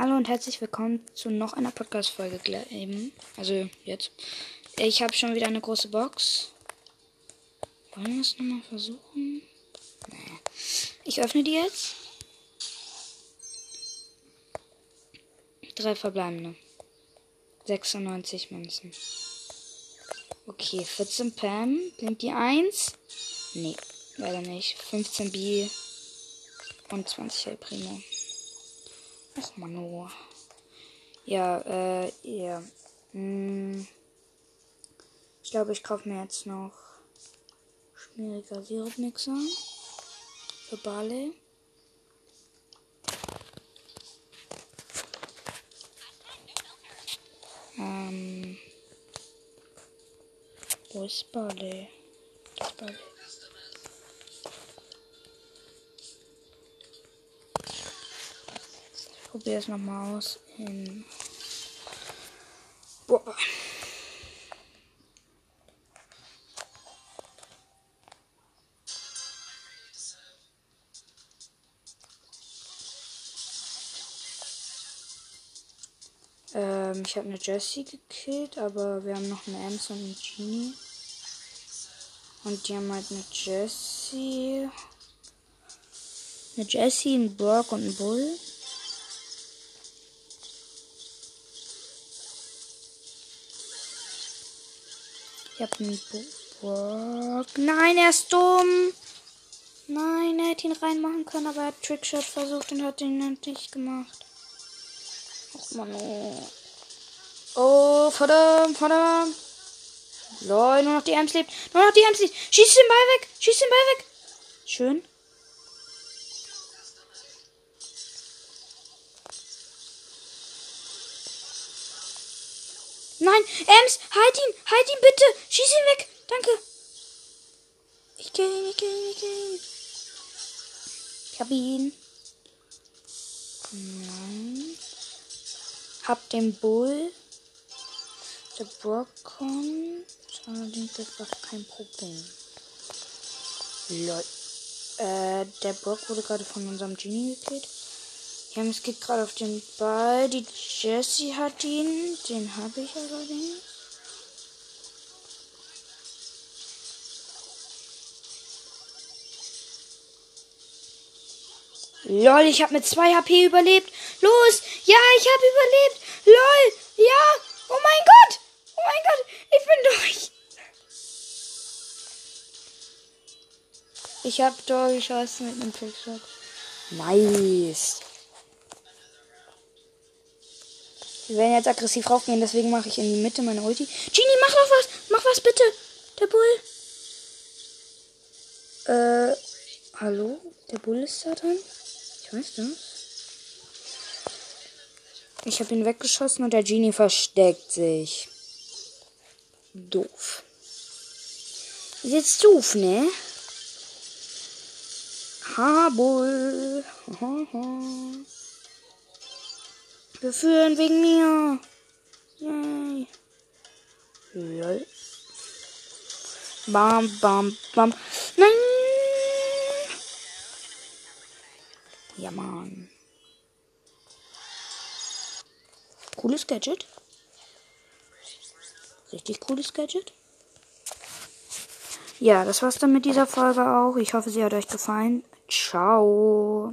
Hallo und herzlich willkommen zu noch einer Podcast-Folge. Also jetzt. Ich habe schon wieder eine große Box. Wollen wir es nochmal versuchen? Nee. Ich öffne die jetzt. Drei verbleibende. 96 Münzen. Okay, 14 Pam. Blinkt die 1? Nee, leider nicht. 15 B und 20 El Primo. Och, Mano. Ja, äh, ja. Hm. Ich glaube, ich kaufe mir jetzt noch schmieriger Sirupmixer für Barley. Ähm. Wo ist Barley? Das Barley. Probiere es nochmal aus. In Boah. Ähm, ich habe eine Jessie gekillt, aber wir haben noch eine Ems und eine Genie. Und die haben halt eine Jessie. Eine Jessie, einen Brock und einen Bull. Ich hab einen Brock. Nein, er ist dumm. Nein, er hätte ihn reinmachen können, aber er hat Trickshot versucht und hat ihn nicht gemacht. Och man, oh. Oh, verdammt, verdammt. Lol, nur noch die Ems lebt. Nur noch die Ems lebt. Schieß den Ball weg. Schieß den Ball weg. Schön. Nein, Ems, halt ihn, halt ihn bitte. Schieß ihn weg. Danke. Ich kill ihn, ich kill ihn, ich kill ihn. Ich hab ihn. Nein. Hab den Bull. Der Brock kommt. Allerdings das kein Problem. Lol. Äh, der Brock wurde gerade von unserem Genie gekillt. Ja, es geht gerade auf den Ball. Die Jessie hat ihn. Den habe ich allerdings. Lol, ich habe mit 2 HP überlebt. Los! Ja, ich habe überlebt. Lol! Ja! Oh mein Gott! Oh mein Gott! Ich bin durch. Ich habe durchgeschossen mit einem Trickshot. Nice. Wir werden jetzt aggressiv raufgehen, deswegen mache ich in die Mitte meine Ulti. Genie, mach doch was! Mach was bitte! Der Bull. Äh, hallo? Der Bull ist da drin? Ich weiß das. Ich habe ihn weggeschossen und der Genie versteckt sich. Doof. Ist jetzt doof, ne? Ha, Bull. Ha, ha. Wir führen wegen mir. Yay. Lol. Bam, bam, bam. Nein. Ja, Mann. Cooles Gadget. Richtig cooles Gadget. Ja, das war's dann mit dieser Folge auch. Ich hoffe, sie hat euch gefallen. Ciao.